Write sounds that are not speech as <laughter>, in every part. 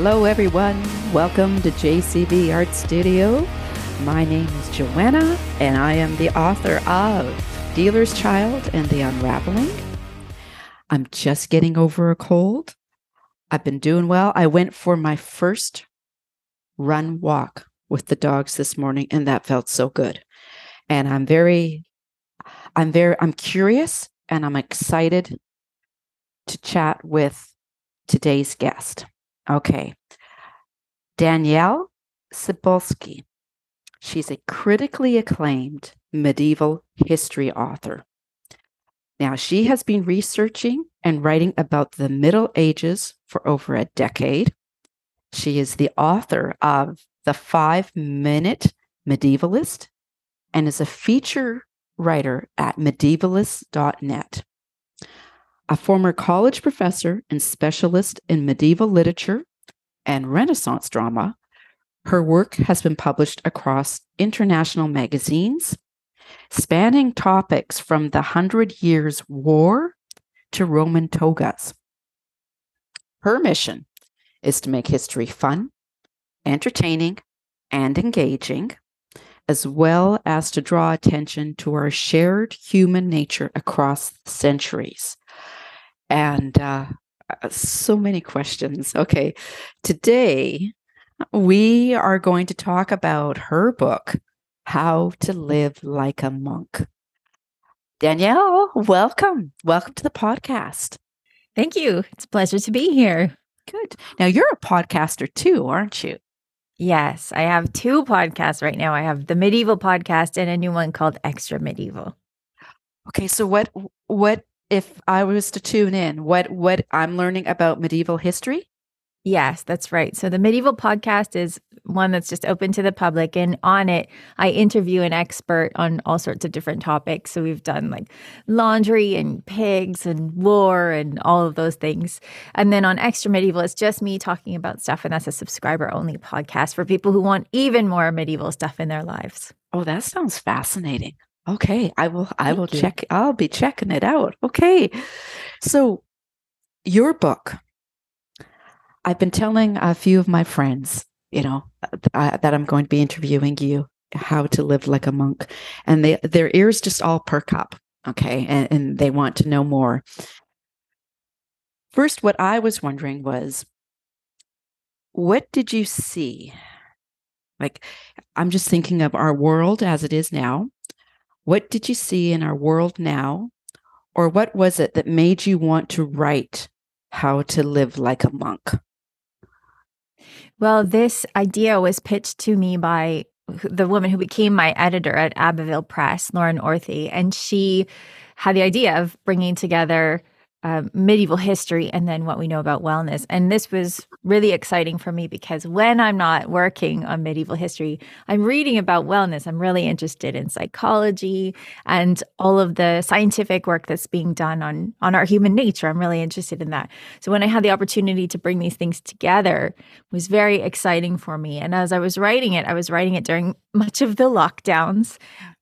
Hello, everyone. Welcome to JCB Art Studio. My name is Joanna, and I am the author of Dealer's Child and the Unraveling. I'm just getting over a cold. I've been doing well. I went for my first run walk with the dogs this morning, and that felt so good. And I'm very, I'm very, I'm curious and I'm excited to chat with today's guest. Okay. Danièle Cybulskie. She's a critically acclaimed medieval history author. Now, she has been researching and writing about the Middle Ages for over a decade. She is the author of The Five Minute Medievalist and is a feature writer at medievalist.net. A former college professor and specialist in medieval literature and Renaissance drama, her work has been published across international magazines, spanning topics from the Hundred Years' War to Roman togas. Her mission is to make history fun, entertaining, and engaging, as well as to draw attention to our shared human nature across centuries. And uh, uh, so many questions. Okay, today we are going to talk about her book, How to Live Like a Monk. Danièle, welcome. Welcome to the podcast. Thank you. It's a pleasure to be here. Good. Now, you're a podcaster too, aren't you? Yes, I have two podcasts right now. I have the medieval podcast and a new one called Extra Medieval. Okay, so what what if I was to tune in? What what I'm learning about medieval history? Yes, that's right. So the medieval podcast is one that's just open to the public. And on it, I interview an expert on all sorts of different topics. So we've done like laundry and pigs and war and all of those things. And then on Extra Medieval, it's just me talking about stuff. And that's a subscriber only podcast for people who want even more medieval stuff in their lives. Oh, that sounds fascinating. Okay, I will I will check I'll be checking it out. Okay. So your book I've been telling a few of my friends, you know, uh, that I'm going to be interviewing you, how to live like a monk, and they their ears just all perk up, okay, and, and they want to know more. First, what I was wondering was, what did you see? Like, I'm just thinking of our world as it is now. What did you see in our world now? Or what was it that made you want to write how to live like a monk? Well, this idea was pitched to me by the woman who became my editor at Abbeville Press, Lauren Orthy, and she had the idea of bringing together uh, medieval history and then what we know about wellness. And this was really exciting for me because when I'm not working on medieval history, I'm reading about wellness. I'm really interested in psychology and all of the scientific work that's being done on on our human nature. I'm really interested in that. So when I had the opportunity to bring these things together, was very exciting for me. And as I was writing it, I was writing it during much of the lockdowns.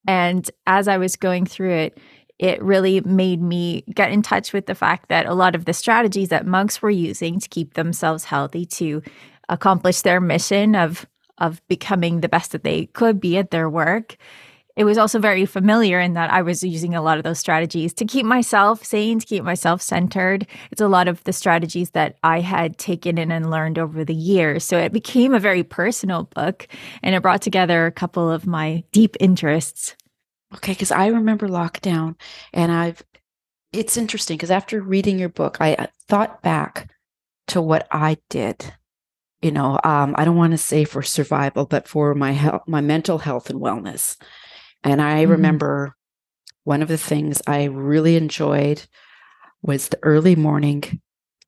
And as I was going through it, it really made me get in touch with the fact that a lot of the strategies that monks were using to keep themselves healthy to accomplish their mission of of becoming the best that they could be at their work it was also very familiar in that I was using a lot of those strategies to keep myself sane, to keep myself centered. It's a lot of the strategies that I had taken in and learned over the years. So it became a very personal book and it brought together a couple of my deep interests. Okay, because I remember lockdown and I've, it's interesting because after reading your book, I thought back to what I did. You know, um, I don't want to say for survival, but for my health, my mental health and wellness. And I mm-hmm. remember one of the things I really enjoyed was the early morning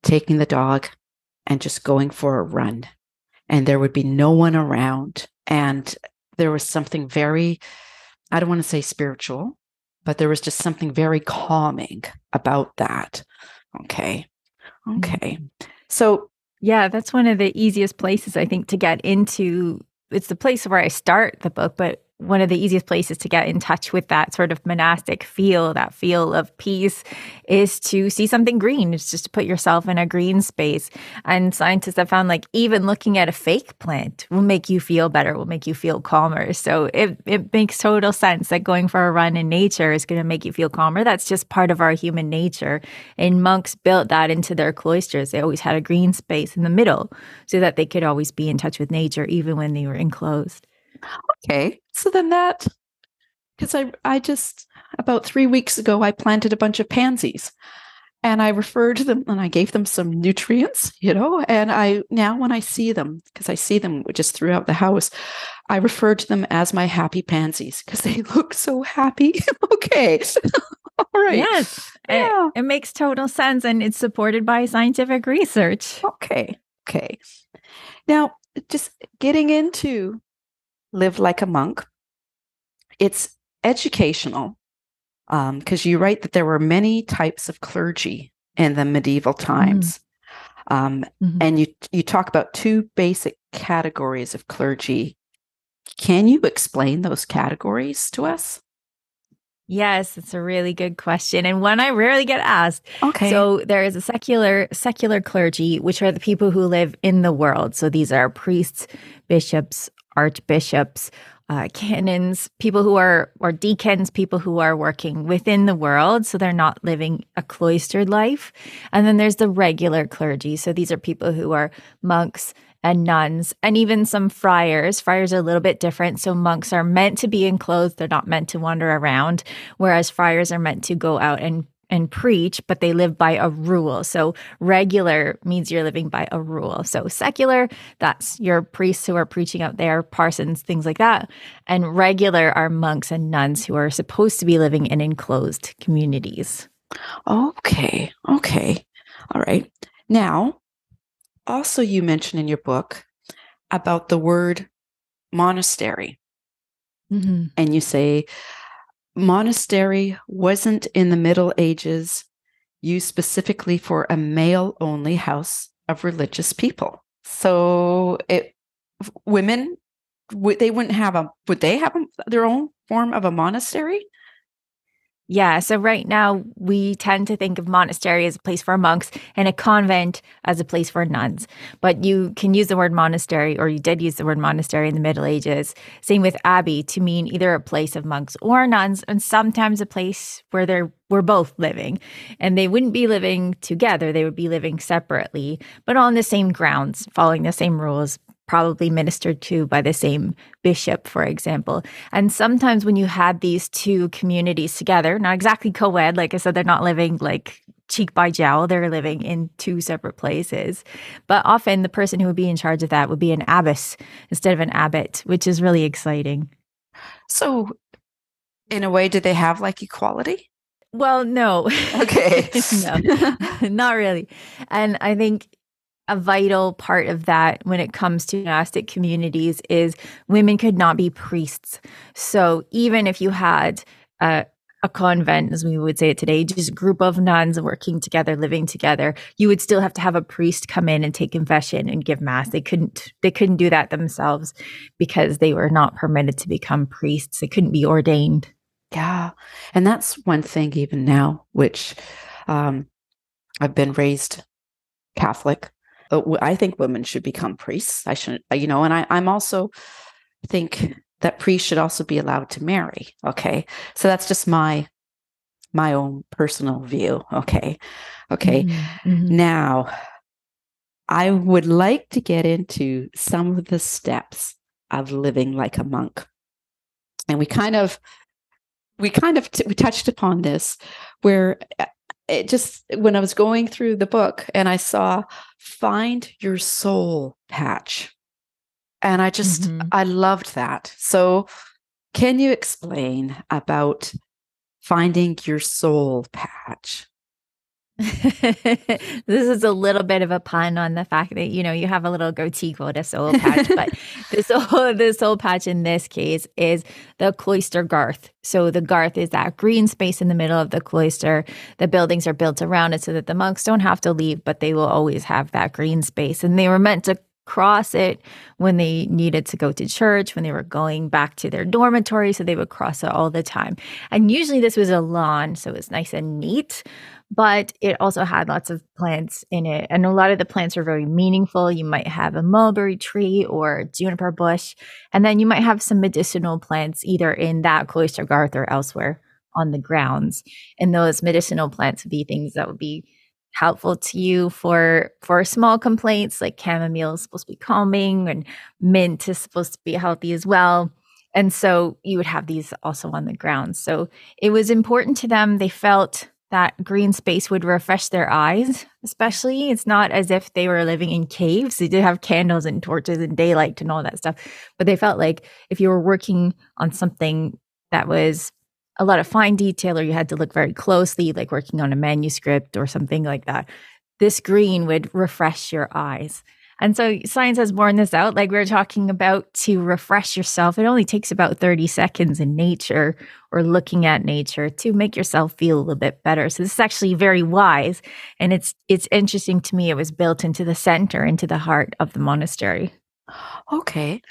taking the dog and just going for a run. And there would be no one around. And there was something very I don't want to say spiritual, but there was just something very calming about that. Okay. Okay. Mm-hmm. So, yeah, that's one of the easiest places I think to get into. It's the place where I start the book, but one of the easiest places to get in touch with that sort of monastic feel, that feel of peace, is to see something green. It's just to put yourself in a green space. And scientists have found like even looking at a fake plant will make you feel better, will make you feel calmer. So it, it makes total sense that going for a run in nature is going to make you feel calmer. That's just part of our human nature. And monks built that into their cloisters. They always had a green space in the middle so that they could always be in touch with nature, even when they were enclosed. Okay. So then that, because I, I just, about three weeks ago, I planted a bunch of pansies and I referred to them and I gave them some nutrients, <laughs> you know. And I now, when I see them, because I see them just throughout the house, I refer to them as my happy pansies because they <laughs> look so happy. <laughs> okay. All right. Yes. Eh, yeah. It, it makes total sense and it's supported by scientific research. Okay. Okay. Now, just getting into live like a monk. It's educational because um, you write that there were many types of clergy in the medieval mm-hmm. times. Mm-hmm. Um, mm-hmm. And you, you talk about two basic categories of clergy. Can you explain those categories to us? Yes, it's a really good question and one I rarely get asked. Okay. So there is a secular secular clergy, which are the people who live in the world. So these are priests, bishops, archbishops, uh, canons, people who are, or deacons, people who are working within the world. So they're not living a cloistered life. And then there's the regular clergy. So these are people who are monks and nuns and even some friars. Friars are a little bit different. So monks are meant to be enclosed, they're not meant to wander around, whereas friars are meant to go out and and preach, but they live by a rule. So regular means you're living by a rule. So secular, that's your priests who are preaching out there, parsons, things like that. And regular are monks and nuns who are supposed to be living in enclosed communities. Okay. Okay. All right. Now, also, you mention in your book about the word monastery. Mm-hmm. And you say, monastery wasn't in the Middle Ages used specifically for a male only house of religious people. So it women would they wouldn't have a would they have a, their own form of a monastery? Yeah. So right now we tend to think of monastery as a place for monks and a convent as a place for nuns. But you can use the word monastery, or you did use the word monastery in the Middle Ages. Same with abbey to mean either a place of monks or nuns, and sometimes a place where they're were both living. And they wouldn't be living together, they would be living separately, but on the same grounds, following the same rules, probably ministered to by the same bishop, for example. And sometimes when you had these two communities together, not exactly co ed, like I said, they're not living like cheek by jowl, they're living in two separate places. But often the person who would be in charge of that would be an abbess instead of an abbot, which is really exciting. So, in a way, do they have like equality? Well, no. Okay. <laughs> no, <laughs> not really. And I think a vital part of that when it comes to monastic communities is women could not be priests. So even if you had a, a convent, as we would say it today, just a group of nuns working together, living together, you would still have to have a priest come in and take confession and give mass. They couldn't they couldn't do that themselves because they were not permitted to become priests. They couldn't be ordained. Yeah. And that's one thing even now, which um, I've been raised Catholic I think women should become priests. I shouldn't, you know, and I, I'm also think that priests should also be allowed to marry. Okay. So that's just my my own personal view. Okay. Okay. Mm-hmm. mm-hmm. Now I would like to get into some of the steps of living like a monk. And we kind of we kind of t- we touched upon this where it just when I was going through the book and I saw find your soul patch. And I just mm-hmm. I loved that. So can you explain about finding your soul patch? <laughs> this is a little bit of a pun on the fact that you know you have a little goatee called a soul patch, but <laughs> the soul the soul patch in this case is the cloister garth. So the garth is that green space in the middle of the cloister. The buildings are built around it so that the monks don't have to leave, but they will always have that green space. And they were meant to cross it when they needed to go to church, when they were going back to their dormitory. So they would cross it all the time. And usually this was a lawn, so it was nice and neat but it also had lots of plants in it. And a lot of the plants are very meaningful. You might have a mulberry tree or juniper bush, and then you might have some medicinal plants either in that cloister garth or elsewhere on the grounds. And those medicinal plants would be things that would be helpful to you for for small complaints like chamomile is supposed to be calming and mint is supposed to be healthy as well and so you would have these also on the grounds so it was important to them they felt that green space would refresh their eyes, especially. It's not as if they were living in caves. They did have candles and torches and daylight and all that stuff. But they felt like if you were working on something that was a lot of fine detail or you had to look very closely, like working on a manuscript or something like that, this green would refresh your eyes. And so science has borne this out, like we are talking about to refresh yourself. It only takes about 30 seconds in nature or looking at nature to make yourself feel a little bit better. So this is actually very wise. And it's it's interesting to me. It was built into the center, into the heart of the monastery. Okay.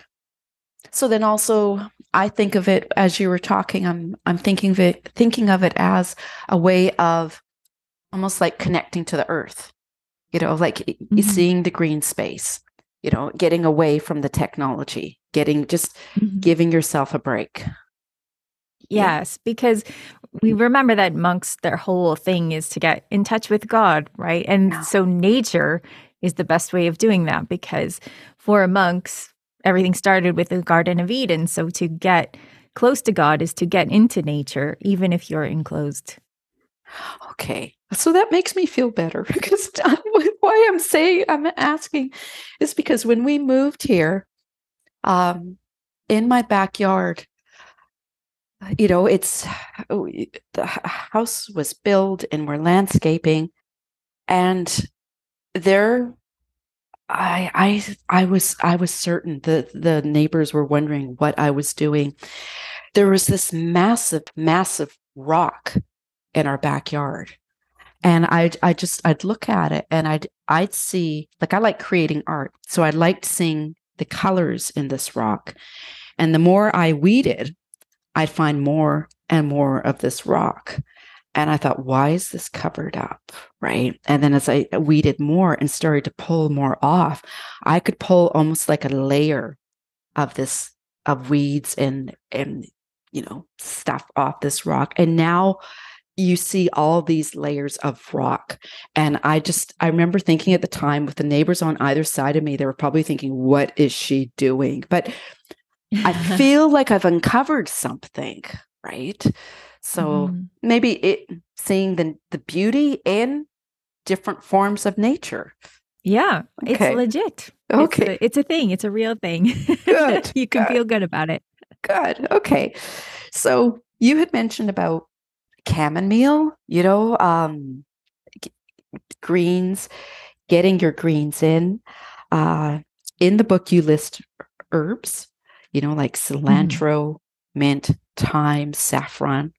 So then also I think of it as you were talking, I'm I'm thinking of it thinking of it as a way of almost like connecting to the earth you know, like mm-hmm. seeing the green space, you know, getting away from the technology, getting just mm-hmm. giving yourself a break. Yes, because we remember that monks, their whole thing is to get in touch with God, right? And yeah. so nature is the best way of doing that because for monks, everything started with the Garden of Eden. So to get close to God is to get into nature, even if you're enclosed. Okay. So that makes me feel better <laughs> because why I'm saying I'm asking is because when we moved here, um, in my backyard, you know, it's oh, the house was built and we're landscaping, and there, I I I was I was certain that the neighbors were wondering what I was doing. There was this massive, massive rock in our backyard and I I just I'd look at it and I'd I'd see like I like creating art, so I liked seeing the colors in this rock, and the more I weeded, I'd find more and more of this rock. And I thought, why is this covered up? Right. And then as I weeded more and started to pull more off, I could pull almost like a layer of this of weeds and and you know stuff off this rock. And now you see all these layers of rock. And I just, I remember thinking at the time with the neighbors on either side of me, they were probably thinking, what is she doing? But I <laughs> feel like I've uncovered something, right? So mm. maybe it seeing the the beauty in different forms of nature. Yeah, okay. it's legit. Okay. It's a, it's a, thing. It's a real thing. <laughs> Good. you can good. feel good about it. Good. Okay. So you had mentioned about chamomile, you know, um, greens, getting your greens in. Uh, in the book, you list herbs, you know, like mm. cilantro, mm. mint, thyme, saffron.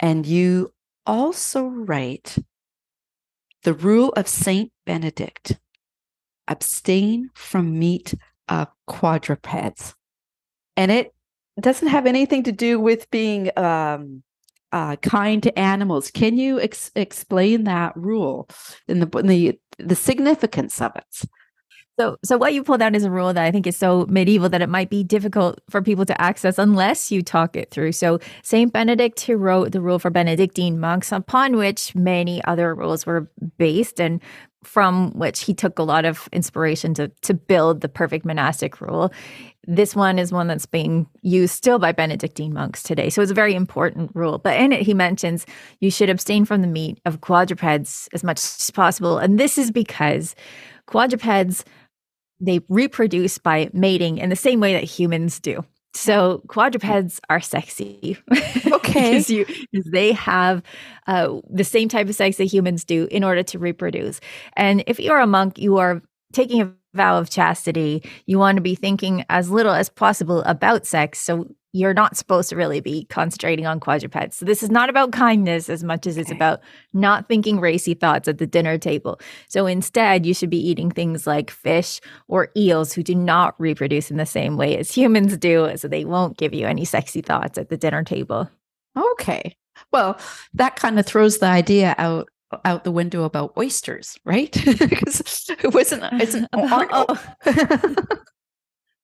And you also write the rule of Saint Benedict abstain from meat of quadrupeds. And it doesn't have anything to do with being um, uh, kind to animals. Can you ex- explain that rule in the the the significance of it? So, so what you pulled out is a rule that I think is so medieval that it might be difficult for people to access unless you talk it through. So, Saint Benedict, who wrote the rule for Benedictine monks, upon which many other rules were based, and from which he took a lot of inspiration to to build the perfect monastic rule. This one is one that's being used still by Benedictine monks today. So it's a very important rule. But in it, he mentions you should abstain from the meat of quadrupeds as much as possible. And this is because quadrupeds they reproduce by mating in the same way that humans do. So quadrupeds are sexy. <laughs> Okay. because, they have uh, the same type of sex that humans do in order to reproduce. And if you're a monk, you are taking a vow of chastity. You want to be thinking as little as possible about sex. So you're not supposed to really be concentrating on quadrupeds. So this is not about kindness as much as it's about not thinking racy thoughts at the dinner table. So instead, you should be eating things like fish or eels who do not reproduce in the same way as humans do, so they won't give you any sexy thoughts at the dinner table. Okay. Well, that kind of throws the idea out out the window about oysters, right? <laughs> Because it wasn't it's an <laughs> oh. <laughs>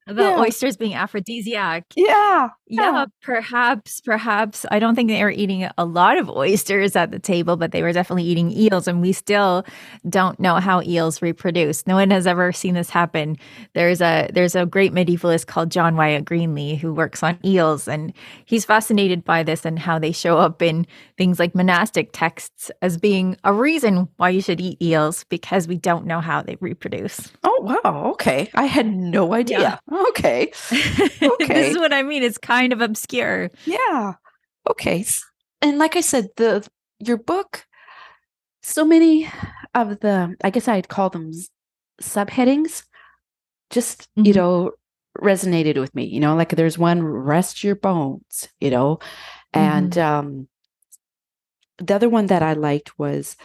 about yeah. oysters being aphrodisiac. Yeah. yeah. Yeah, perhaps, perhaps. I don't think they were eating a lot of oysters at the table, but they were definitely eating eels. And we still don't know how eels reproduce. No one has ever seen this happen. There's a there's a great medievalist called John Wyatt Greenlee who works on eels, and he's fascinated by this and how they show up in things like monastic texts as being a reason why you should eat eels because we don't know how they reproduce. Oh wow, okay. I had no idea. Yeah. Okay. <laughs> Okay. this is what I mean. It's kind of obscure. Yeah. Okay. And like I said, the your book, so many of the I guess I'd call them subheadings, just mm-hmm. you know, resonated with me. You know, like there's one rest your bones, you know, and mm-hmm. um the other one that I liked was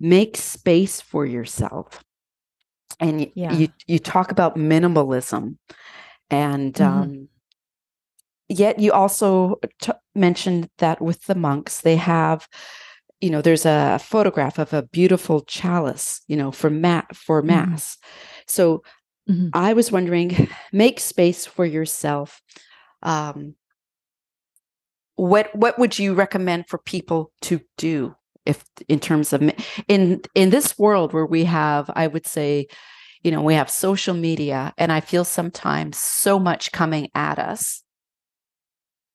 make space for yourself and yeah. you you talk about minimalism and mm-hmm. um, yet you also t- mentioned that with the monks they have you know there's a photograph of a beautiful chalice you know for mat for mm-hmm. mass mm-hmm. so mm-hmm. i was wondering make space for yourself um, what what would you recommend for people to do if in terms of in in this world where we have i would say you know we have social media and i feel sometimes so much coming at us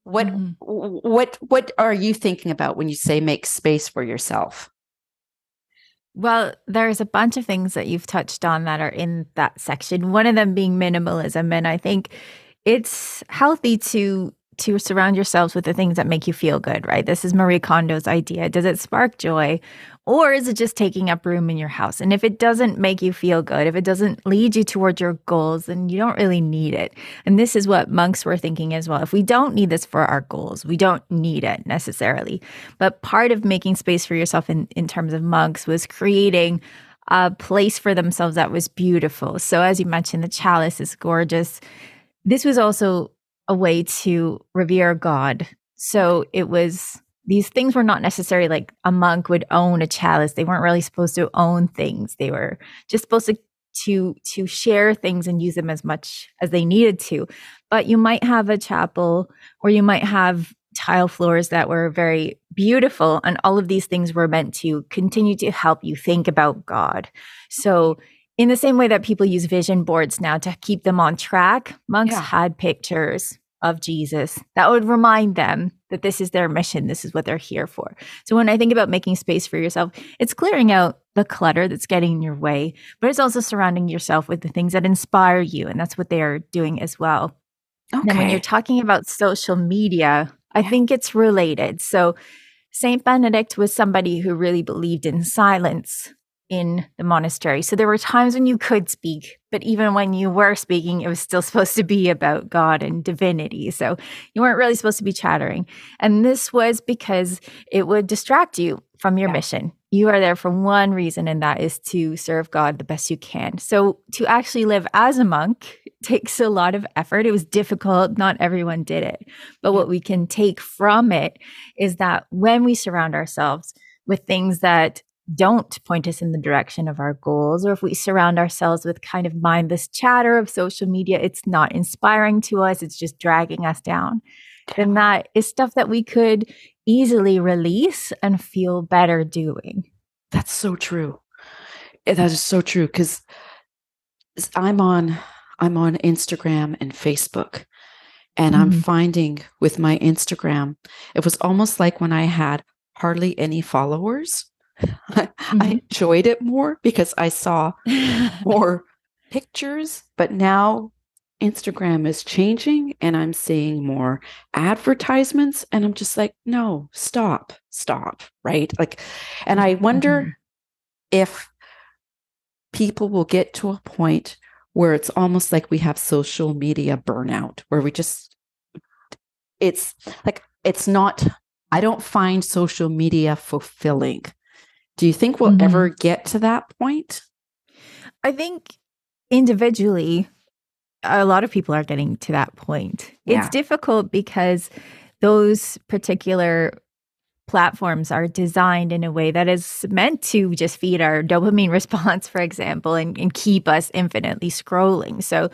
what mm-hmm. what what are you thinking about when you say make space for yourself well, there's a bunch of things that you've touched on that are in that section. One of them being minimalism. And I think it's healthy to to surround yourselves with the things that make you feel good, right? This is Marie Kondo's idea. Does it spark joy or is it just taking up room in your house? And if it doesn't make you feel good, if it doesn't lead you toward your goals, then you don't really need it. And this is what monks were thinking as well. If we don't need this for our goals, we don't need it necessarily. But part of making space for yourself in, in terms of monks was creating a place for themselves that was beautiful. So as you mentioned, the chalice is gorgeous. This was also a way to revere God. So it was these things were not necessarily like a monk would own a chalice. They weren't really supposed to own things. They were just supposed to to to share things and use them as much as they needed to. But you might have a chapel or you might have tile floors that were very beautiful and all of these things were meant to continue to help you think about God. So in the same way that people use vision boards now to keep them on track, monks yeah. had pictures of Jesus that would remind them that this is their mission, this is what they're here for. So when I think about making space for yourself, it's clearing out the clutter that's getting in your way, but it's also surrounding yourself with the things that inspire you. And that's what they are doing as well. Okay. And when you're talking about social media, I think it's related. So Saint Benedict was somebody who really believed in silence in the monastery. So there were times when you could speak, but even when you were speaking, it was still <laughs> supposed to be about God and divinity. So you weren't really supposed to be chattering. And this was because it would distract you from your yeah. mission. You are there for one reason, and that is to serve God the best you can. So to actually live as a monk <laughs> takes a lot of effort. It was difficult. Not everyone did it. But what we can take from it is that when we surround ourselves with things that don't point us in the direction of our goals, or if we surround ourselves with kind of mindless chatter of social media, it's not inspiring to us, it's just dragging us down, then that is stuff that we could easily release and feel better doing. That's so true. Eh, that is so true because I'm on I'm on Instagram and Facebook and mm-hmm. I'm finding with my Instagram it was almost like when I had hardly any followers <laughs> mm-hmm. I enjoyed it more because I saw <laughs> more pictures, but now Instagram is changing and I'm seeing more advertisements and I'm just like, no, stop, stop, right? Like, and I wonder mm-hmm. if people will get to a point where it's almost like we have social media burnout, where we just it's like it's not I don't find social media fulfilling. Do you think we'll mm-hmm. ever get to that point? I think individually, a lot of people are getting to that point. Yeah. It's difficult because those particular platforms are designed in a way that is meant to just feed our dopamine <laughs> response, for example, and, and keep us infinitely scrolling. So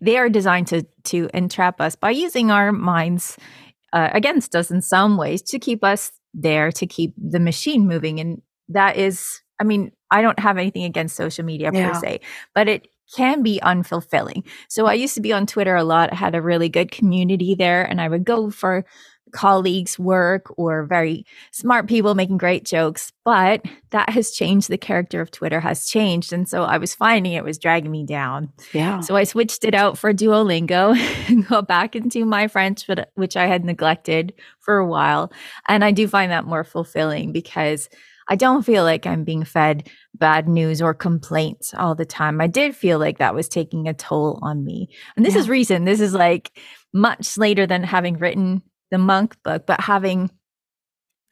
they are designed to to entrap us by using our minds uh, against us in some ways to keep us there to keep the machine moving and that is i mean i don't have anything against social media yeah. per se but it can be unfulfilling so i used to be on twitter a lot I had a really good community there and i would go for colleagues' work or very smart people making great jokes. But that has changed. The character of Twitter has changed. And so I was finding it was dragging me down. Yeah. So I switched it out for Duolingo and <laughs> go back into my French, which I had neglected for a while. And I do find that more fulfilling because I don't feel like I'm being fed bad news or complaints all the time. I did feel like that was taking a toll on me. And this yeah. is recent. This is like much later than having written the monk book, but having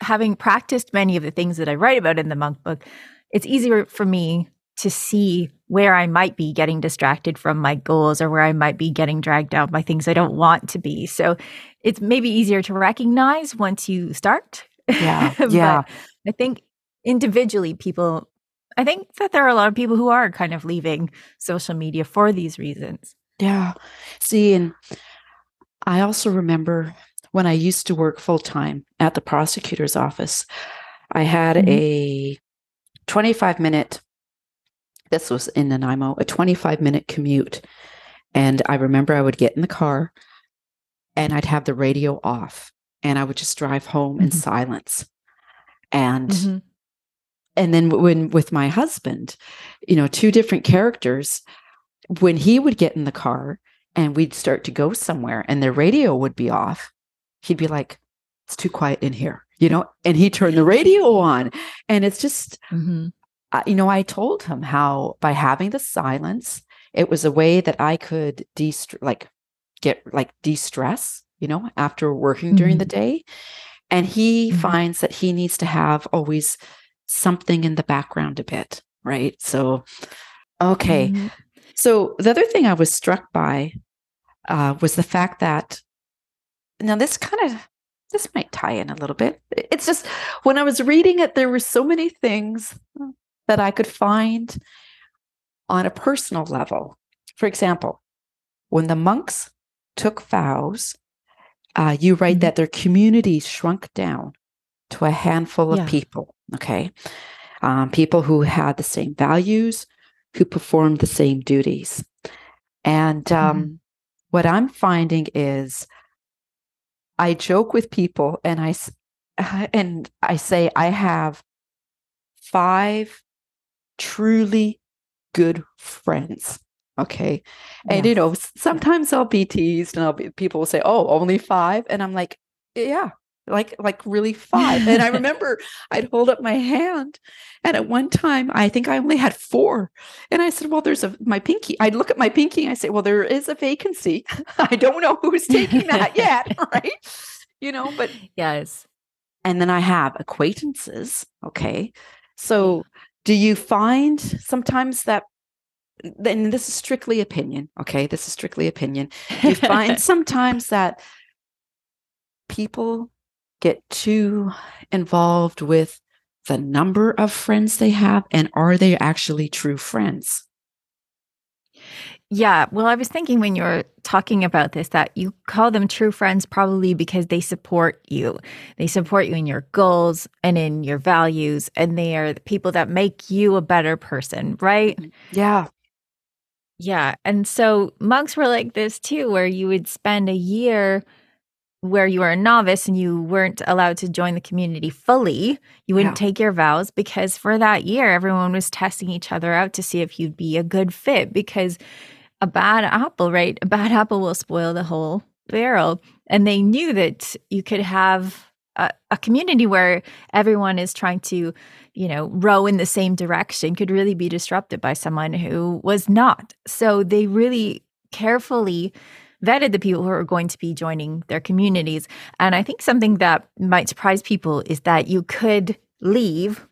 having practiced many of the things that I write about in the monk book, it's easier for me to see where I might be getting distracted from my goals or where I might be getting dragged down by things I don't want to be. So it's maybe easier to recognize once you start. Yeah. <laughs> Yeah. I think individually people I think that there are a lot of people who are kind of leaving social media for these reasons. Yeah. See, and I also remember when I used to work full time at the prosecutor's office, I had mm-hmm. a 25 minute, this was in Nanaimo, a 25 minute commute. And I remember I would get in the car and I'd have the radio off and I would just drive home mm-hmm. in silence. And mm-hmm. And then when with my husband, you know, two different characters, when he would get in the car and we'd start to go somewhere and the radio would be off, he'd be like, it's too quiet in here, you know, and he turned the radio on. And it's just, mm-hmm. uh, you know, I told him how by having the silence, it was a way that I could de like get like de stress, you know, after working mm-hmm. during the mm-hmm. day. And he mm-hmm. finds that he needs to have always something in the background a bit, right? So, okay. Mm-hmm. So the other thing I was struck by uh, was the fact that now this kind of this might tie in a little bit. It's just when I was reading it, there were so many things that I could find on a personal level. For example, when the monks took vows, uh, you write mm-hmm. that their community shrunk down to a handful of yeah. people. Okay. Um, people who had the same values, who performed the same duties. And um, mm-hmm. what I'm finding is I joke with people and I <laughs> and I say I have five truly good friends. Okay. And you know, sometimes I'll be teased and I'll be people will say, Oh, only five. And I'm like, Yeah, like like really five. And i <laughs> remember i'd hold up my hand and at one time i think i only had four. And i said well there's a my pinky. I'd look at my pinky and i say well there is a vacancy. <laughs> I don't know who's taking that yet <laughs> right? You know but yes. And then i have acquaintances okay? So do you find sometimes that then this is strictly opinion okay? This is strictly opinion. You find sometimes that people get too involved with the number of friends they have and are they actually true friends? Yeah, well, I was thinking when you were talking about this that you call them true friends probably because they support you. They support you in your goals and in your values, and they are the people that make you a better person, right? Mm, yeah. Yeah. And so monks were like this too, where you would spend a year where you were a novice and you weren't allowed to join the community fully, you wouldn't yeah. take your vows because for that year, everyone was testing each other out to see if you'd be a good fit. Because a bad apple, right? A bad <laughs> apple will spoil the whole barrel. And they knew that you could have a, a community where everyone is trying to, you know, row in the same direction could really be disrupted by someone who was not. So they really carefully vetted the people who are going to be joining their communities. And I think something that might surprise people is that you could leave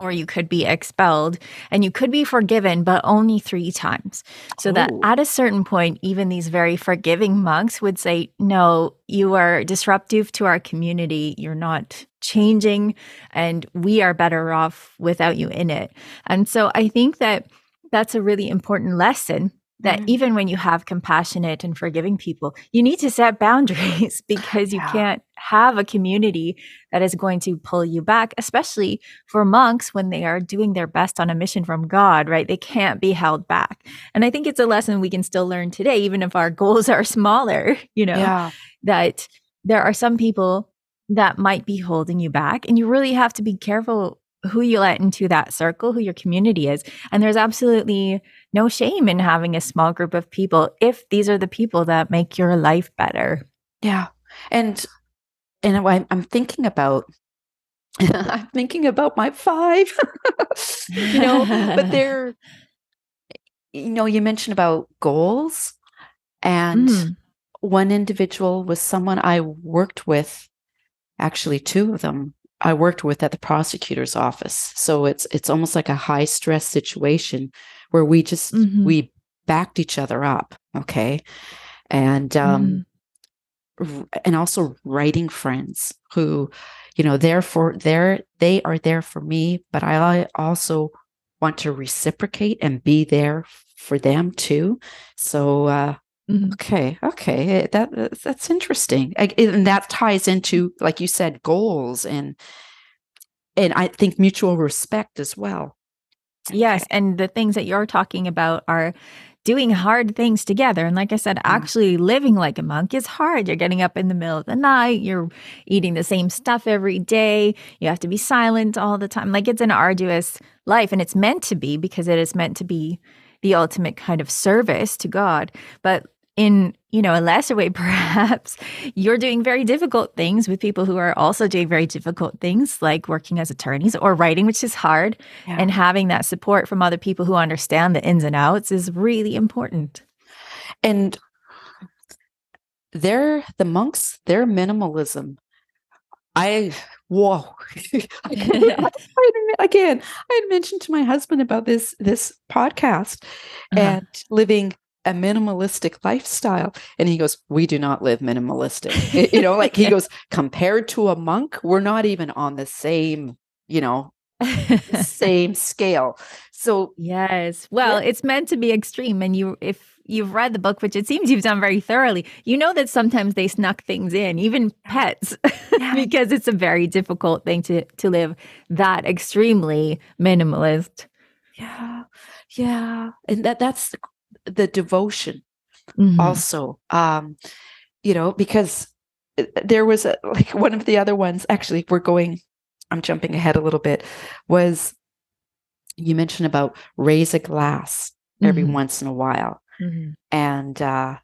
or you could be expelled and you could be forgiven, but only three times. So oh. that at a certain point, even these very forgiving monks would say, No, you are disruptive to our community. You're not changing, and we are better off without you in it. And so I think that that's a really important lesson that mm-hmm. even when you have compassionate and forgiving people, you need to set boundaries <laughs> because you yeah. can't have a community that is going to pull you back, especially for monks when they are doing their best on a mission from God, right? They can't be held back. And I think it's a lesson we can still learn today, even if our <laughs> goals are smaller, you know, yeah. that there are some people that might be holding you back. And you really have to be careful who you let into that circle, who your community is. And there's absolutely no shame in having a small group of people if these are the people that make your life better. Yeah. And and I'm thinking about <laughs> I'm thinking about my five. <laughs> you know, but <laughs> they're you know, you mentioned about goals and mm. one individual was someone I worked with actually two of them I worked with at the prosecutor's office. So it's it's almost like a high stress situation where we just mm-hmm. we backed each other up, okay? And um mm. and also writing friends who you know they're for they're they are there for me, but I also want to reciprocate and be there for them too. So uh Mm-hmm. Okay, okay, eh, that that's interesting, and that ties into, like you said, goals and and I think mutual respect as well. Yes, and the things that you're talking about are doing hard things together. And like I said, mm-hmm. actually living like a monk is hard. You're getting up in the middle of the night, you're eating the same stuff every day, you have to be silent all the time. Like it's an arduous life, and it's meant to be because it is meant to be the ultimate kind of service to God. But in you know a lesser way <laughs> perhaps you're doing very difficult things with people who are also doing very difficult things like working as attorneys or writing which is hard yeah. and having that support from other people who understand the ins and outs is really important and they're the monks their minimalism i whoa <laughs> <laughs> again i had mentioned to my husband about this this podcast uh-huh. and living a minimalistic lifestyle. And he goes we do not live minimalistic. You know like he goes compared to a monk we're not even on the same you know same <laughs> scale. So yes. Well yeah. it's meant to be extreme. And you if you've read the book which it seems you've done very thoroughly you know that sometimes they snuck things in even pets <laughs> because it's a very difficult thing to to live that extremely minimalist. Yeah. Yeah. And that that's the devotion mm-hmm. also um you know because uh, there was a, like one of the other ones actually we're going i'm jumping ahead a little bit was you mentioned about raise a glass every mm-hmm. once in a while mm-hmm. and uh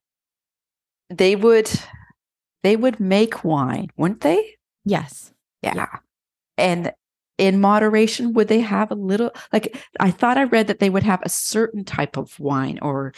they would they would make wine wouldn't they yes yeah, yeah. and in moderation would they have a little like i thought i read that they would have a certain type of wine or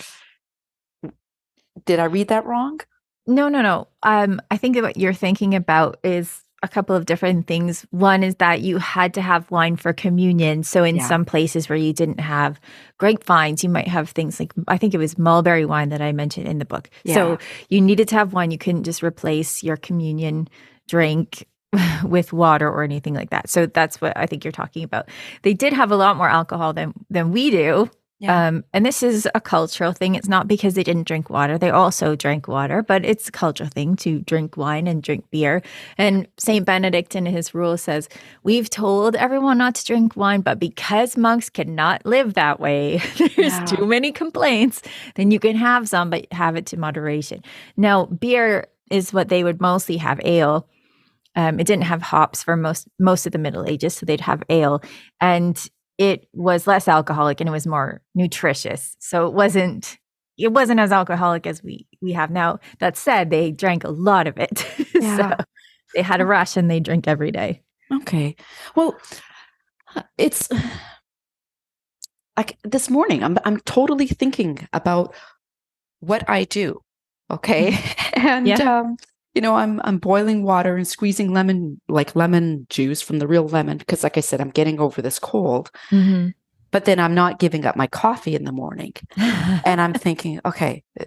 did i read that wrong? No no no. Um i think what you're thinking about is a couple of different things. One is that you had to have wine for communion. So in yeah. some places where you didn't have grapevines you might have things like i think it was mulberry wine that i mentioned in the book. Yeah. so you needed to have wine. You couldn't just replace your communion drink <laughs> with water or anything like that. So that's what I think you're talking about. They did have a lot more alcohol than than we do. Yeah. Um, and this is a cultural thing. It's not because they didn't drink water. They also drank water, but it's a cultural thing to drink wine and drink beer. And St. Benedict in his rule says, We've told everyone not to drink wine, but because monks cannot live that way, <laughs> there's yeah. too many complaints, then you can have some, but have it to moderation. Now, beer is what they would mostly have ale um, it didn't have hops for most most of the Middle Ages, so they'd have ale, and it was less alcoholic and it was more nutritious. So it wasn't it wasn't as alcoholic as we we have now. That said, they drank a lot of it, <laughs> yeah. so they had a rush and they drink every day. Okay, well, it's like this morning. I'm I'm totally thinking about what I do Okay. <laughs> and Yeah. um, you know, I'm I'm boiling water and squeezing lemon like lemon juice from the real lemon because like I said, I'm getting over this cold. Mhm. But then I'm not giving up my coffee in the morning. <laughs> And I'm thinking, okay, uh,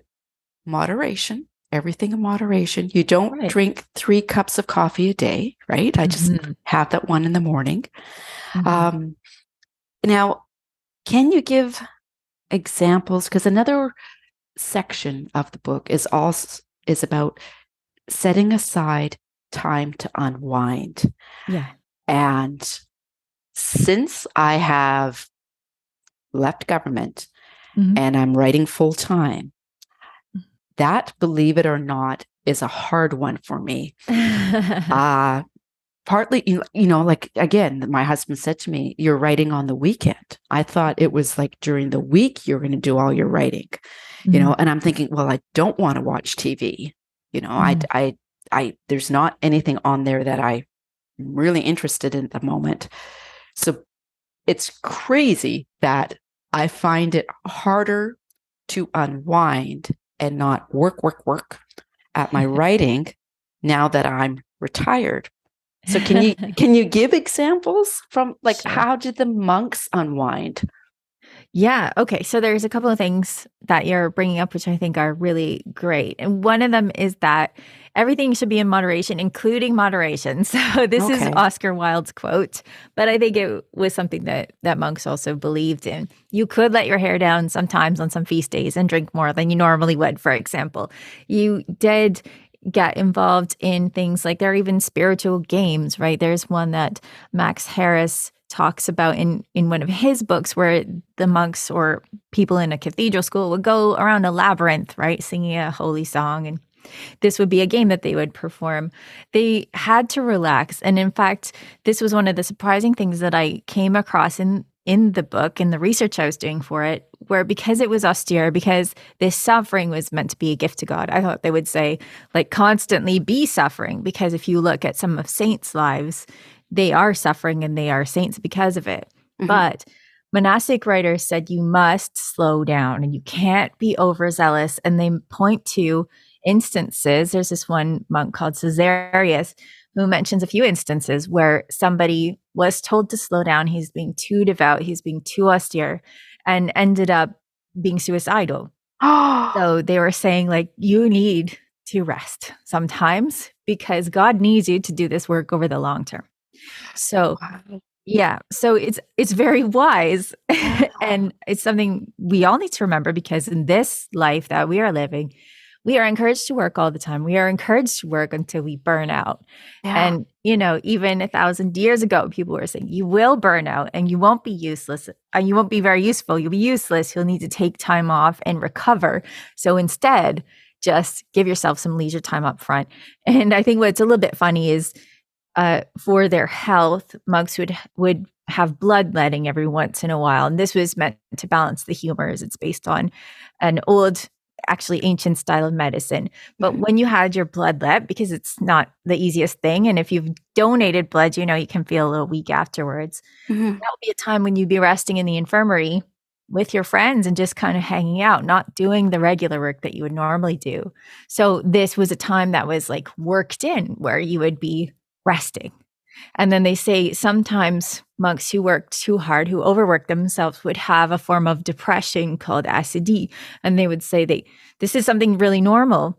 moderation, everything in moderation. You don't Right. drink three cups of coffee a day, right? I just Mhm. have that one in the morning. Mhm. Um, now, can you give examples? Because another section of the book is also is about setting aside time to unwind. yeah. And since I have left government Mhm. and I'm writing full time, Mm. that, believe it or not, is a hard one for me. <laughs> uh partly you you know like again my husband said to me you're writing on the weekend i thought it was like during the week you're going to do all your writing you know and i'm thinking well i don't want to watch tv you know Mhm. i i i there's not anything on there that i'm really interested in at the moment so it's crazy that i find it harder to unwind and not work work work at my <laughs> writing now that i'm retired so can you <laughs> can you give examples from like Sure. how did the monks unwind Yeah. Okay. So there's a couple of things that you're bringing up, which I think are really great. And one of them is that everything should be in moderation, including moderation. <laughs> So this is Oscar Wilde's quote, but I think it was something that that monks also believed in. You could let your hair down sometimes on some feast days and drink more than you normally would, for example. You did get involved in things like there are even spiritual games, right? There's one that Max Harris talks about in in one of his books where the monks or people in a cathedral school would go around a labyrinth, right, singing a holy song and this would be a game that they would perform. They had to relax and in fact, this was one of the surprising things that I came across in in the book in the research I was doing for it where because it was austere because this suffering was meant to be a gift to God. I thought they would say like constantly be suffering because if you look at some of saints' lives, they are suffering and they are saints because of it. Mhm. But monastic writers said you must slow down and you can't be overzealous. And they point to instances. There's this one monk called Caesarius who mentions a few instances where somebody was told to slow down. He's being too devout, he's being too austere, and ended up being suicidal. <gasps> So they were saying, like, you need to rest sometimes because God needs you to do this work over the long term. So yeah, so it's it's very wise <laughs> and it's something we all need to remember because in this life that we are living, we are encouraged to work all the time. We are encouraged to work until we burn out. Yeah. And you know, even a thousand years ago, people were saying you will burn out and you won't be useless and you won't be very useful. You'll be useless. You'll need to take time off and recover. So instead, just give yourself some leisure time up front. And I think what's a little bit funny is uh, for their health, monks would would have bloodletting every once in a while, and this was meant to balance the humors. It's based on an old, actually ancient style of medicine. But Mhm. when you had your bloodlet, because it's not the easiest thing, and if you've donated blood, you know you can feel a little weak afterwards. Mhm. That would be a time when you'd be resting in the infirmary with your friends and just kind of hanging out, not doing the regular work that you would normally do. So this was a time that was like worked in where you would be resting. And then they say sometimes monks who worked too hard, who overworked themselves, would have a form of depression called accidie. And they would say they this is something really normal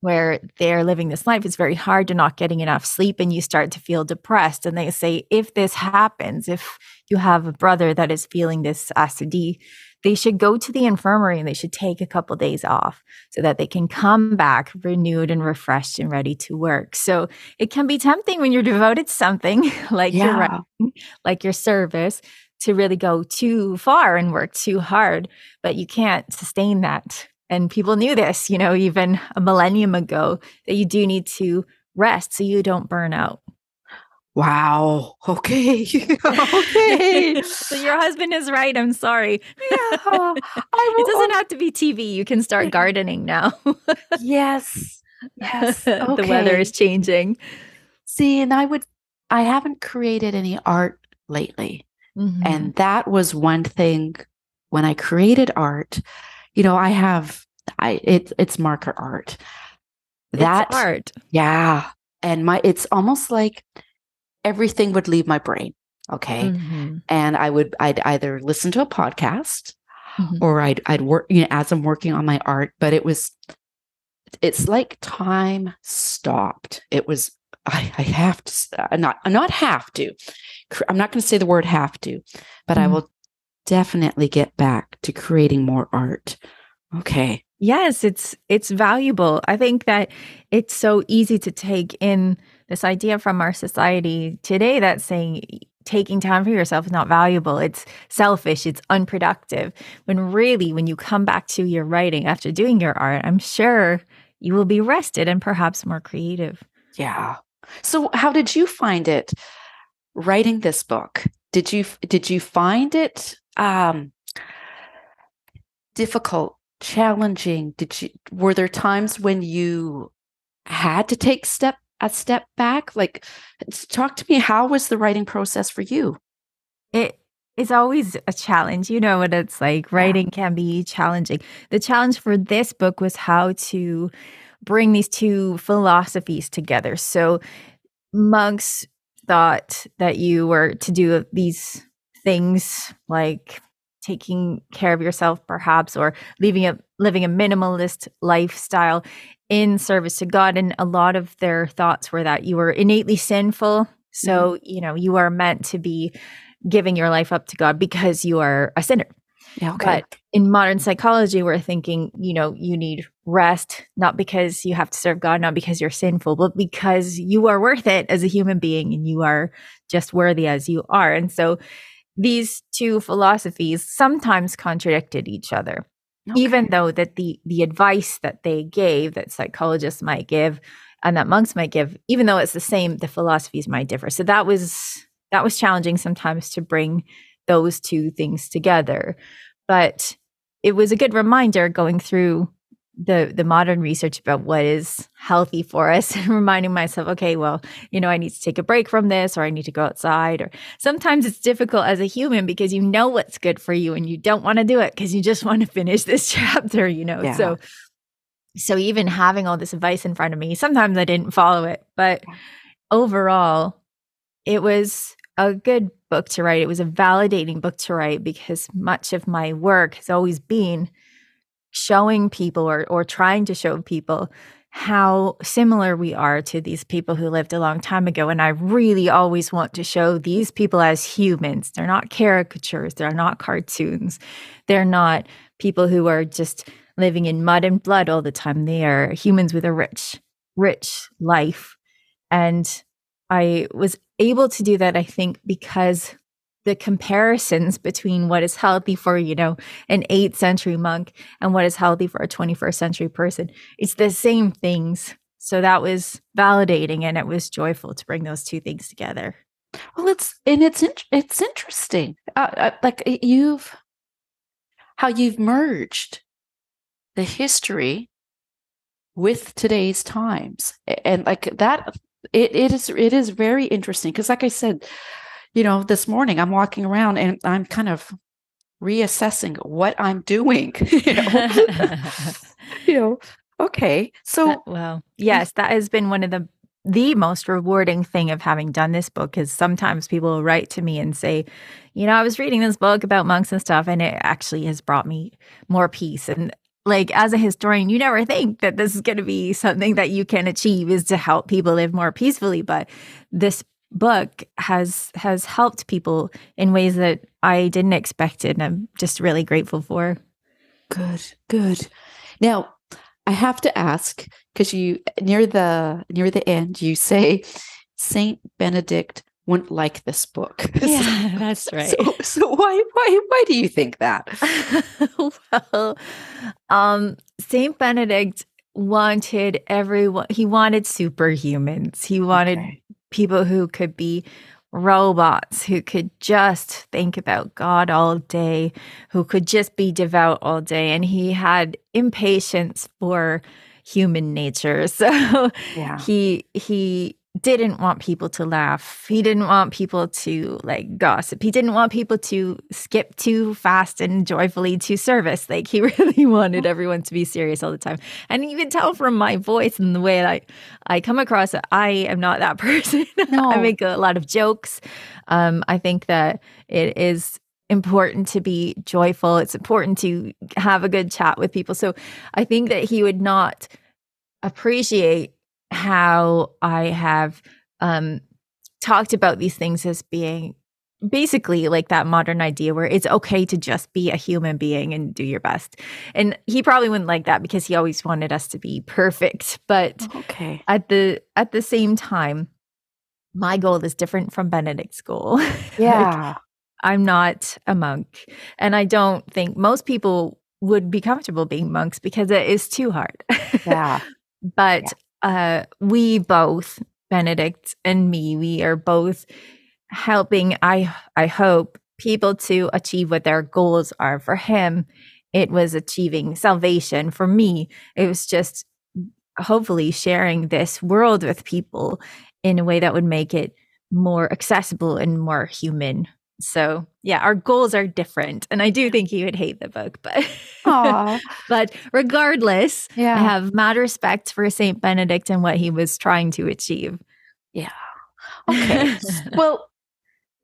where they're living this life. It's very hard to not getting enough sleep and you start to feel depressed. And they say if this happens, if you have a brother that is feeling this accidie, they should go to the infirmary and they should take a couple days off so that they can come back renewed and refreshed and ready to work. So it can be tempting when you're devoted to something <laughs> like your writing, like your service, to really go too far and work too hard, but you can't sustain that. And people knew this, you know, even a millennium ago, that you do need to rest so you don't burn out. Wow. <laughs> Okay. <laughs> okay. <laughs> so your husband is right. I'm sorry. Yeah. It doesn't have to be TV. You can start gardening now. Yes. Yes. the weather is changing. See, and I would, I haven't created any art lately. Mhm. And that was one thing when I created art. You know, I have I it it's marker art. That it's art. Yeah. And my it's almost like everything would leave my brain. Okay. Mm-hmm. And I would I'd either listen to a podcast Mhm. or I'd I'd work, you know, as I'm working on my art, but it was it's like time stopped. It was I, I have to uh, not not have to. I'm not going to say the word have to, but I Mhm. will definitely get back to creating more art. Okay. Yes, it's it's valuable. I think that it's so easy to take in this idea from our society today that's saying taking time for yourself is not valuable. It's selfish, it's unproductive. When really when you come back to your writing after doing your art, I'm sure you will be rested and perhaps more creative. Yeah. So how did you find it writing this book? Did you did you find it um difficult, challenging? Did you were there times when you had to take step a step back? Like talk to me how was the writing process for you? It is always a challenge. You know what it's like. Writing can be challenging. The challenge for this book was how to bring these two philosophies together. So, monks thought that you were to do these things like taking care of yourself perhaps or living a living a minimalist lifestyle in service to God. And a lot of their thoughts were that you were innately sinful. So mm-hmm. you know you are meant to be giving your life up to God because you are a sinner. Yeah, but in modern psychology, we're thinking, you know, you need rest, not because you have to serve God, not because you're sinful, but because you are worth it as a human being and you are just worthy as you are. And so these two philosophies sometimes contradicted each other, even though that the the advice that they gave, that psychologists might give and that monks might give, even though it's the same, the philosophies might differ. So that was that was challenging sometimes to bring those two things together. But it was a good reminder going through the the modern research about what is healthy for us and <laughs> reminding myself okay well you know i need to take a break from this or i need to go outside or sometimes it's difficult as a human because you know what's good for you and you don't want to do it because you just want to <laughs> finish this <laughs> chapter you know? Yeah. so so even having all this advice in front of me sometimes i didn't follow it but overall it was a good book to write. It was a validating book to write because much of my work has always been showing people or or trying to show people how similar we are to these people who lived a long time ago and i really always want to show these people as humans. They're not caricatures they're not cartoons they're not people who are just living in mud and blood all the time. They are humans with a rich rich life. And i was able to do that i think because the comparisons between what is healthy for you know an 8th century monk and what is healthy for a 21st century person it's the same things so that was validating and it was joyful to bring those two things together Well, it's and it's it's interesting. Uh, uh, like you've how you've merged the history with today's times, and like that. It it is it is very interesting because, like I said, you know, this morning I'm walking around and I'm kind of reassessing what I'm doing. <laughs> you know, <laughs> you know. Okay, so That- well yes that has been one of the the most rewarding thing of having done this book is sometimes people will write to me and say you know i was reading this book about monks and stuff and it actually has brought me more peace and like as a historian you never think that this is going to be something that you can achieve is to help people live more peacefully but this book has has helped people in ways that i didn't expect it and i'm just really grateful for Good, good. Now, I have to ask because you near the near the end you say Saint Benedict wouldn't like this book. <laughs> Yeah that's So, so why why why do you think that? <laughs> well, um, Saint Benedict wanted everyone. He wanted superhumans. He wanted Okay. People who could be robots, who could just think about God all day, who could just be devout all day, and he had impatience for human nature. <laughs> So Yeah. he he didn't want people to laugh. He didn't want people to like gossip. He didn't want people to skip too fast and joyfully to service. Like he <laughs> really wanted everyone to be serious all the time. And you can tell from my voice and the way I I come across that I am not that <laughs> person. No. I make a lot of jokes. Um, I think that it is important to be joyful. It's important to have a good chat with people. So I think that he would not appreciate how I have um, talked about these things as being basically like that modern idea where it's okay to just be a human being and do your best. And he probably wouldn't like that because he always wanted us to be perfect. But okay. at the at the same time, my goal is different from Benedict's goal. <laughs> Yeah. like, I'm not a monk. And I don't think most people would be comfortable being monks because it is too hard. Yeah. <laughs> but yeah uh, we both, Benedict and me, we are both helping. I I hope people to achieve what their goals are. For him, it was achieving salvation. For me, it was just hopefully sharing this world with people in a way that would make it more accessible and more human so yeah, our goals are different, and I do think he would hate the book, but <laughs> but regardless, yeah. I have mad respect for Saint Benedict and what he was trying to achieve. Yeah. Okay. <laughs> well,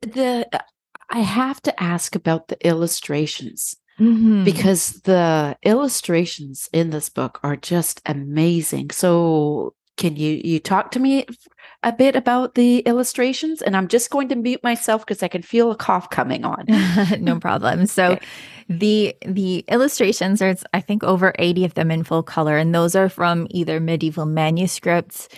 the I have to ask about the illustrations. Mm-hmm. Because the illustrations in this book are just amazing. So, can you you talk to me a bit about the illustrations and I'm just going to mute myself because I can feel a cough coming on. <laughs> no problem. So okay. the the illustrations there's I think over 80 of them in full color and those are from either medieval manuscripts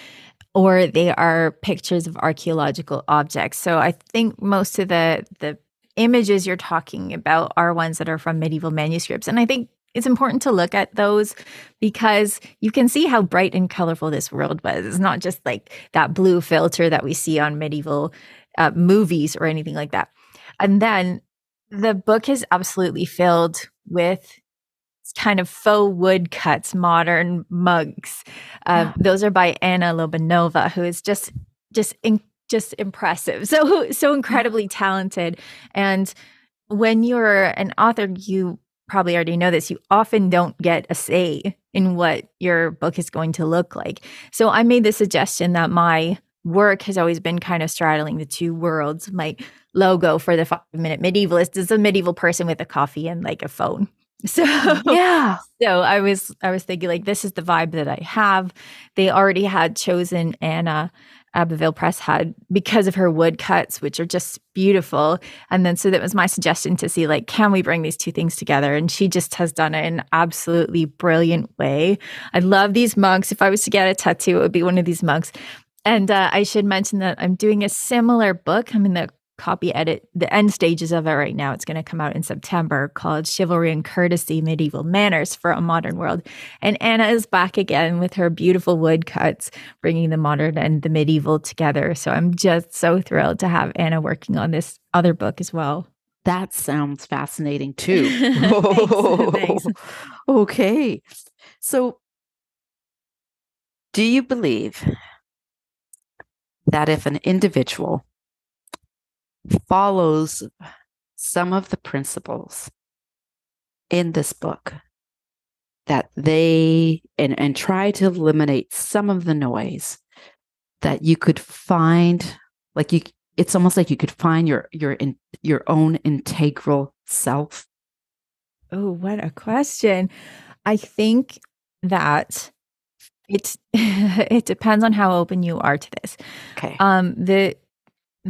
or they are pictures of archaeological objects. So I think most of the the images you're talking about are ones that are from medieval manuscripts and I think it's important to look at those because you can see how bright and colorful this world was. It's not just like that blue filter that we see on medieval uh, movies or anything like that. And then the book is absolutely filled with kind of faux woodcuts, modern mugs. Uh, yeah. Those are by Anna Lobanova, who is just just in, just impressive. So so incredibly talented. And when you're an author, you probably already know this, you often don't get a say in what your book is going to look like. So I made the suggestion that my work has always been kind of straddling the two worlds. My logo for the five minute medievalist is a medieval person with a coffee and like a phone. <laughs> So yeah. So I was I was thinking like this is the vibe that I have. They already had chosen Anna Abbeville Press had because of her woodcuts, which are just beautiful. And then so that was my suggestion to see like, can we bring these two things together? And she just has done it in an absolutely brilliant way. I love these mugs. If I was to get a tattoo, it would be one of these mugs. And uh, I should mention that I'm doing a similar book. I'm in the copy edit the end stages of it right now. It's going to come out in September called Chivalry and Courtesy Medieval Manners for a Modern World. And Anna is back again with her beautiful woodcuts, bringing the modern and the medieval together. So I'm just so thrilled to have Anna working on this other book as well. That sounds fascinating too. <laughs> thanks, <laughs> thanks. Okay. So, do you believe that if an individual follows some of the principles in this book that they and, and try to eliminate some of the noise that you could find like you it's almost like you could find your your in, your own integral self. Oh what a question. I think that it's <laughs> it depends on how open you are to this. Okay. Um the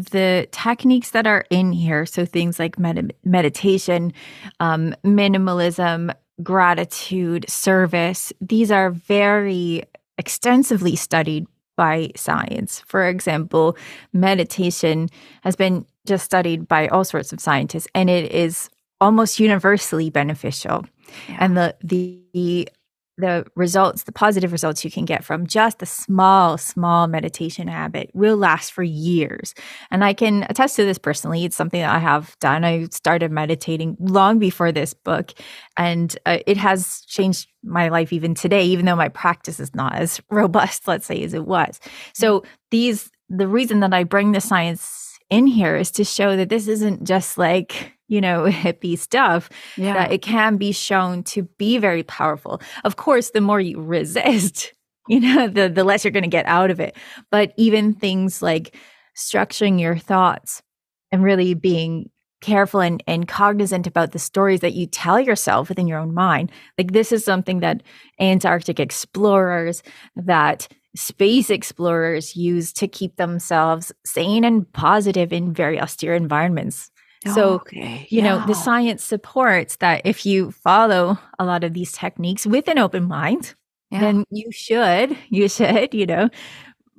the techniques that are in here, so things like med- meditation, um, minimalism, gratitude, service, these are very extensively studied by science. For example, meditation has been just studied by all sorts of scientists, and it is almost universally beneficial. Yeah. And the the the results, the positive results you can get from just a small, small meditation habit will last for years. And I can attest to this personally. It's something that I have done. I started meditating long before this book, and uh, it has changed my life even today, even though my practice is not as <laughs> robust, let's say, as it was. So, these, the reason that I bring the science in here is to show that this isn't just like you know, <laughs> hippie stuff, yeah. that it can be shown to be very powerful. Of course, the more you resist, <laughs> you know, the, the less you're going to get out of it. But even things like structuring your thoughts and really being careful and, and cognizant about the stories that you tell yourself within your own mind. Like this is something that Antarctic explorers, that space explorers use to keep themselves sane and positive in very austere environments. So, oh, okay. you yeah. know, the science supports that if you follow a lot of these techniques with an open mind, yeah. then you should, you should, you know,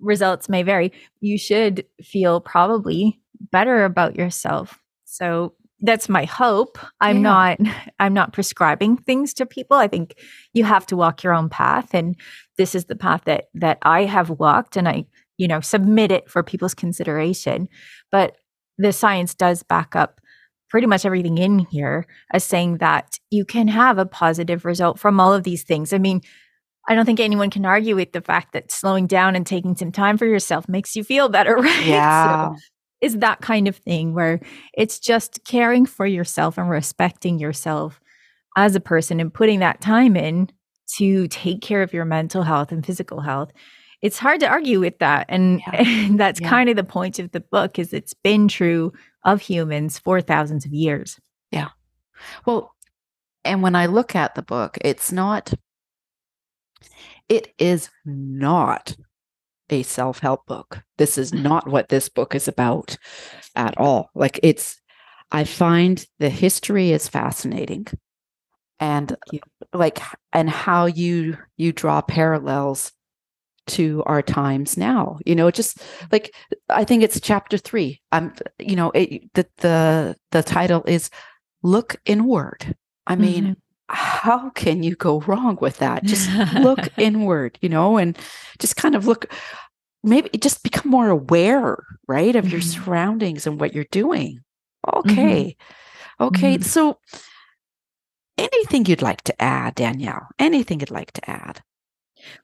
results may vary. You should feel probably better about yourself. So, that's my hope. I'm yeah. not I'm not prescribing things to people. I think you have to walk your own path and this is the path that that I have walked and I, you know, submit it for people's consideration. But the science does back up pretty much everything in here as saying that you can have a positive result from all of these things. I mean, I don't think anyone can argue with the fact that slowing down and taking some time for yourself makes you feel better, <laughs> right? Yeah. So is that kind of thing where it's just caring for yourself and respecting yourself as a person and putting that time in to take care of your mental health and physical health it's hard to argue with that and, yeah. and <laughs> that's yeah. kind of the point of the book is it's been true of humans for thousands of years. Yeah. Well and when i look at the book it's not it is not a self-help book. This is mm-hmm. not what this book is about at all. Like it's i find the history is fascinating and like and how you you draw parallels to our times now you know just like i think it's chapter 3 um you know it, the the the title is look inward i mean mm-hmm. how can you go wrong with that just look <laughs> inward you know and just kind of look maybe just become more aware right of mm-hmm. your surroundings and what you're doing okay mm-hmm. okay mm-hmm. so anything you'd like to add danièle anything you'd like to add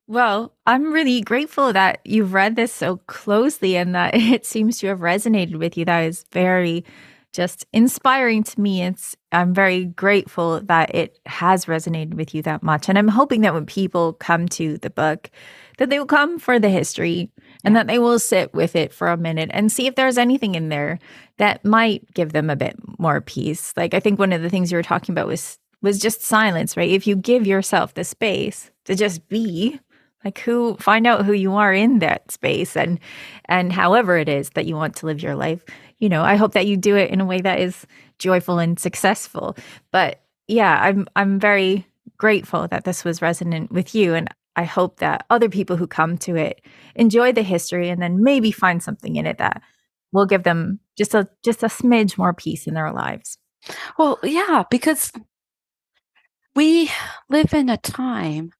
well, I'm really grateful that you've read this so closely and that <laughs> it seems to have resonated with you. That is very just inspiring to me. It's I'm very grateful that it has resonated with you that much. And I'm hoping that when people come to the book, that they will come for the history and that they will sit with it for a minute and see if there's anything in there that might give them a bit more peace. Like I think one of the things you were talking about was was just silence, right? If you give yourself the space to just be, like who find out who you are in that space and and however it is that you want to live your life. You know i hope that you do it in a way that is joyful and successful. But yeah i'm i'm very grateful that this was resonant with you and i hope that other people who come to it enjoy the history and then maybe find something in it that will give them just a just a smidge more peace in their lives. Well yeah because we live in a time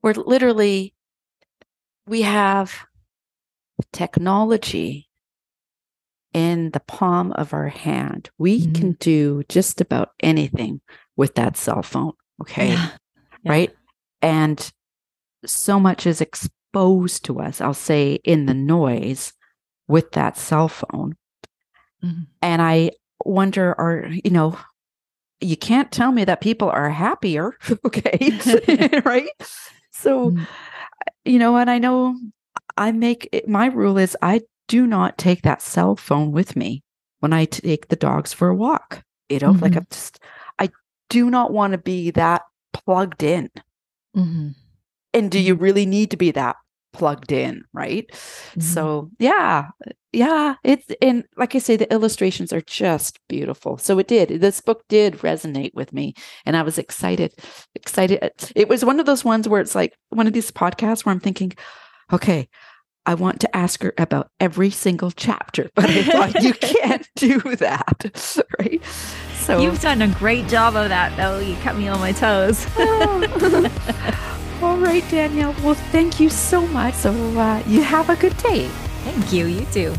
where literally we have technology in the palm of our hand. We mm-hmm. can do just about anything with that cell phone. Okay. Yeah. Yeah. Right. And so much is exposed to us, I'll say, in the noise with that cell phone. Mm-hmm. And I wonder, are, you know, you can't tell me that people are happier. <laughs> Okay. <laughs> right. So, mm. you know, and I know I make it, my rule is I do not take that cell phone with me when I take the dogs for a walk. You know, mm-hmm. like I'm just, I do not want to be that plugged in. Mm-hmm. And do you mm-hmm. really need to be that plugged in, right? Mm-hmm. So yeah, yeah, it's and like I say, the illustrations are just beautiful. So it did. This book did resonate with me, and I was excited. Excited. It was one of those ones where it's like one of these podcasts where I'm thinking, okay, I want to ask her about every single chapter, <laughs> but I thought you <laughs> can't do that, <laughs> right? So you've done a great job of that, though. You kept me on my toes. All right, Danièle. Well, thank you so much. So uh, you have a good day. Thank you. You too.